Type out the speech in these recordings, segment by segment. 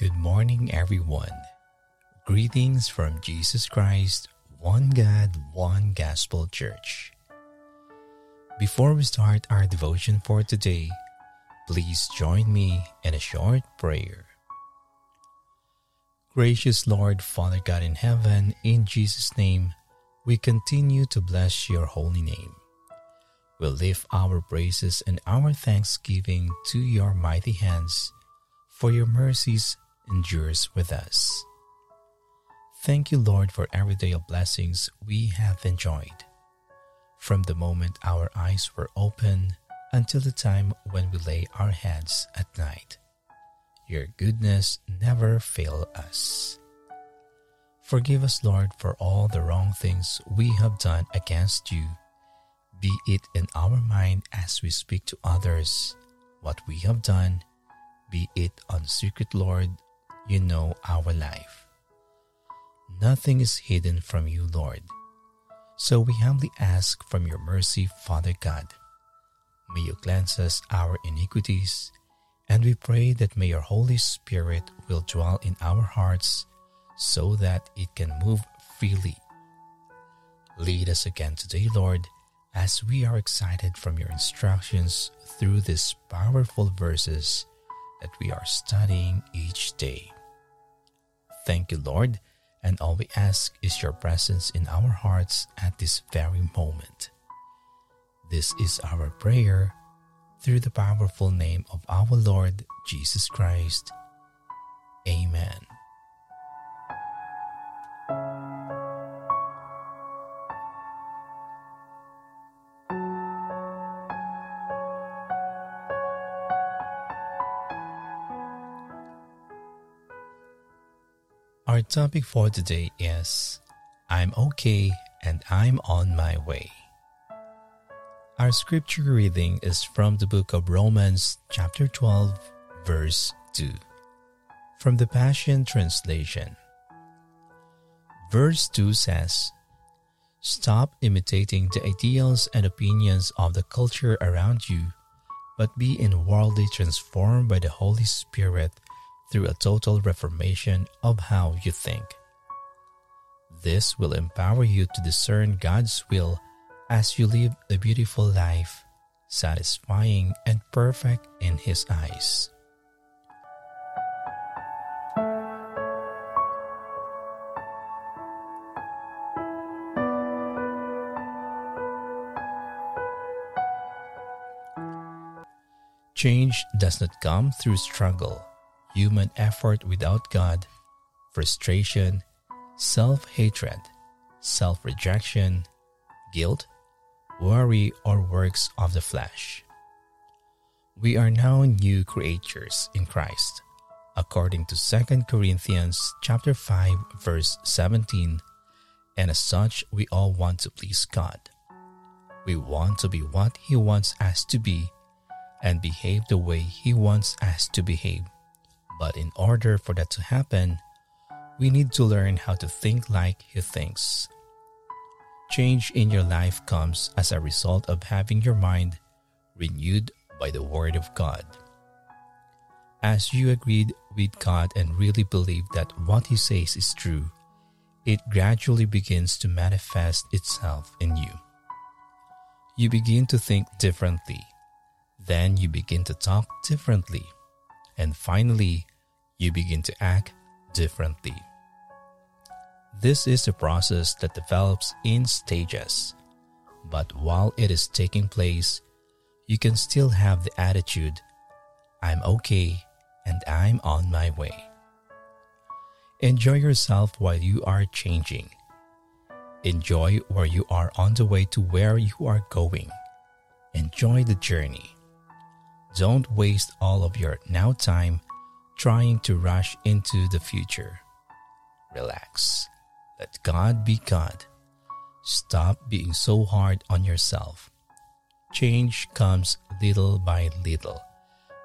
Good morning, everyone. Greetings from Jesus Christ, One God, One Gospel Church. Before we start our devotion for today, please join me in a short prayer. Gracious Lord, Father God in heaven, in Jesus' name, we continue to bless your holy name. We lift our praises and our thanksgiving to your mighty hands, for your mercies endures with us. Thank you, Lord, for every day of blessings we have enjoyed. From the moment our eyes were open until the time when we lay our heads at night, your goodness never failed us. Forgive us, Lord, for all the wrong things we have done against you be it in our mind as we speak to others what we have done, be it on secret, Lord, you know our life. Nothing is hidden from you, Lord. So we humbly ask from your mercy, Father God. May you cleanse us our iniquities, and we pray that may your Holy Spirit will dwell in our hearts so that it can move freely. Lead us again today, Lord as we are excited from your instructions through these powerful verses that we are studying each day. Thank you, Lord, and all we ask is your presence in our hearts at this very moment. This is our prayer through the powerful name of our Lord Jesus Christ. Amen. Topic for today is I'm okay and I'm on my way. Our scripture reading is from the book of Romans, chapter 12, verse 2, from the Passion Translation. Verse 2 says, Stop imitating the ideals and opinions of the culture around you, but be inwardly transformed by the Holy Spirit through a total reformation of how you think. This will empower you to discern God's will as you live a beautiful life, satisfying and perfect in His eyes. Change does not come through struggle human effort without God, frustration, self hatred, self rejection, guilt, worry, or works of the flesh. We are now new creatures in Christ, according to 2 Corinthians chapter 5 verse 17, and as such we all want to please God. We want to be what he wants us to be and behave the way he wants us to behave but in order for that to happen, we need to learn how to think like He thinks. Change in your life comes as a result of having your mind renewed by the Word of God. As you agreed with God and really believe that what He says is true, it gradually begins to manifest itself in you. You begin to think differently. Then you begin to talk differently. And finally, you begin to act differently. This is a process that develops in stages, but while it is taking place, you can still have the attitude, I'm okay and I'm on my way. Enjoy yourself while you are changing. Enjoy where you are on the way to where you are going. Enjoy the journey. Don't waste all of your now time trying to rush into the future. Relax. Let God be God. Stop being so hard on yourself. Change comes little by little,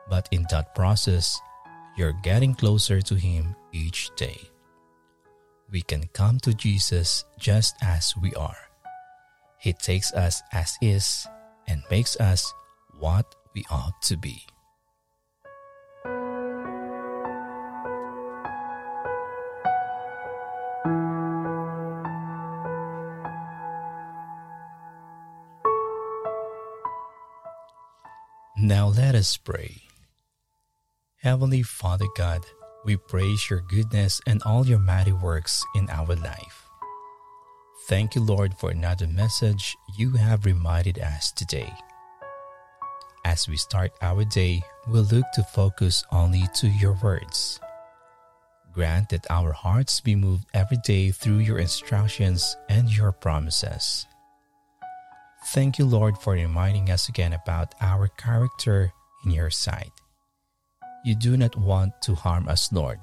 but in that process, you're getting closer to Him each day. We can come to Jesus just as we are. He takes us as is and makes us what we ought to be. Us pray. Heavenly Father God, we praise your goodness and all your mighty works in our life. Thank you, Lord, for another message you have reminded us today. As we start our day, we'll look to focus only to your words. Grant that our hearts be moved every day through your instructions and your promises. Thank you, Lord, for reminding us again about our character in your sight. You do not want to harm us, Lord,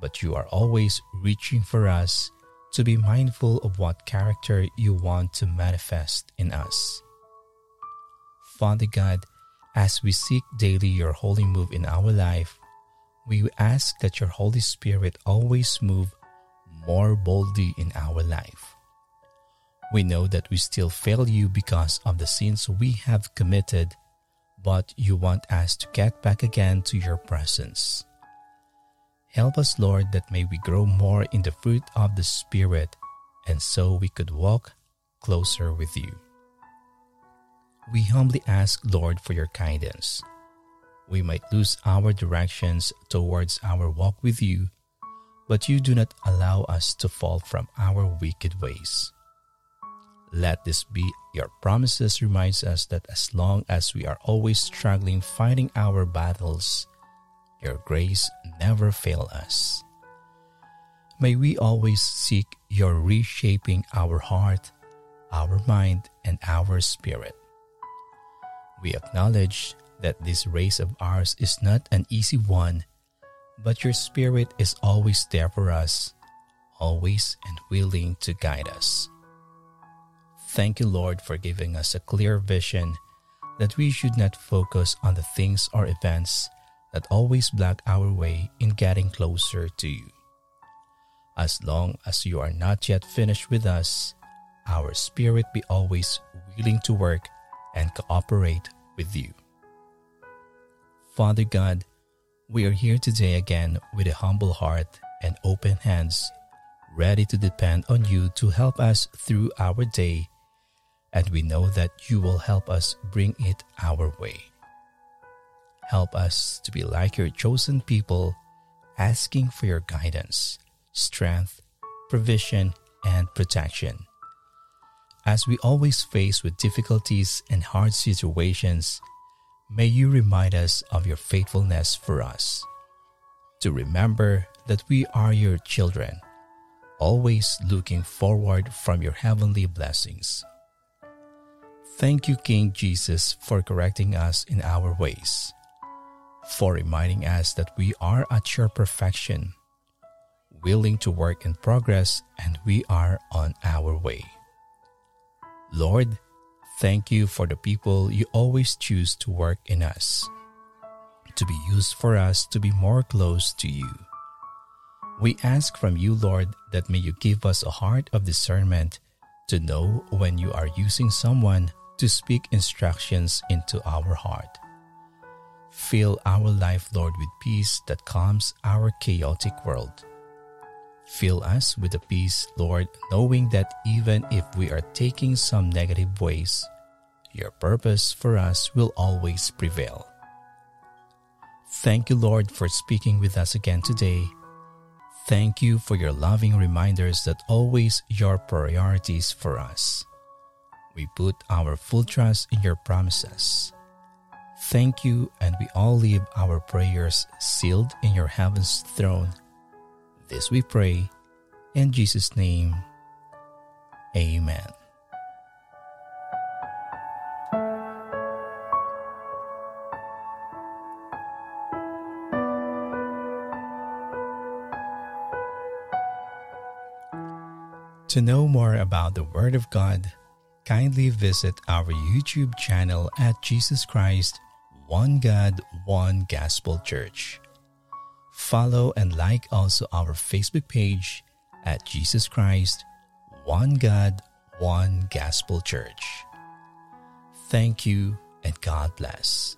but you are always reaching for us to be mindful of what character you want to manifest in us. Father God, as we seek daily your holy move in our life, we ask that your Holy Spirit always move more boldly in our life. We know that we still fail you because of the sins we have committed, but you want us to get back again to your presence. Help us, Lord, that may we grow more in the fruit of the Spirit, and so we could walk closer with you. We humbly ask, Lord, for your guidance. We might lose our directions towards our walk with you, but you do not allow us to fall from our wicked ways. Let this be your promises reminds us that as long as we are always struggling fighting our battles, your grace never fail us. May we always seek your reshaping our heart, our mind, and our spirit. We acknowledge that this race of ours is not an easy one, but your spirit is always there for us, always and willing to guide us. Thank you, Lord, for giving us a clear vision that we should not focus on the things or events that always block our way in getting closer to you. As long as you are not yet finished with us, our spirit be always willing to work and cooperate with you. Father God, we are here today again with a humble heart and open hands, ready to depend on you to help us through our day and we know that you will help us bring it our way. Help us to be like your chosen people, asking for your guidance, strength, provision, and protection. As we always face with difficulties and hard situations, may you remind us of your faithfulness for us. To remember that we are your children, always looking forward from your heavenly blessings. Thank you, King Jesus, for correcting us in our ways, for reminding us that we are at your perfection, willing to work in progress, and we are on our way. Lord, thank you for the people you always choose to work in us, to be used for us to be more close to you. We ask from you, Lord, that may you give us a heart of discernment to know when you are using someone to speak instructions into our heart. Fill our life, Lord, with peace that calms our chaotic world. Fill us with the peace, Lord, knowing that even if we are taking some negative ways, your purpose for us will always prevail. Thank you, Lord, for speaking with us again today. Thank you for your loving reminders that always your priorities for us. We put our full trust in your promises. Thank you, and we all leave our prayers sealed in your heaven's throne. This we pray in Jesus' name. Amen. To know more about the Word of God, kindly visit our YouTube channel at Jesus Christ, One God, One Gospel Church. Follow and like also our Facebook page at Jesus Christ, One God, One Gospel Church. Thank you and God bless.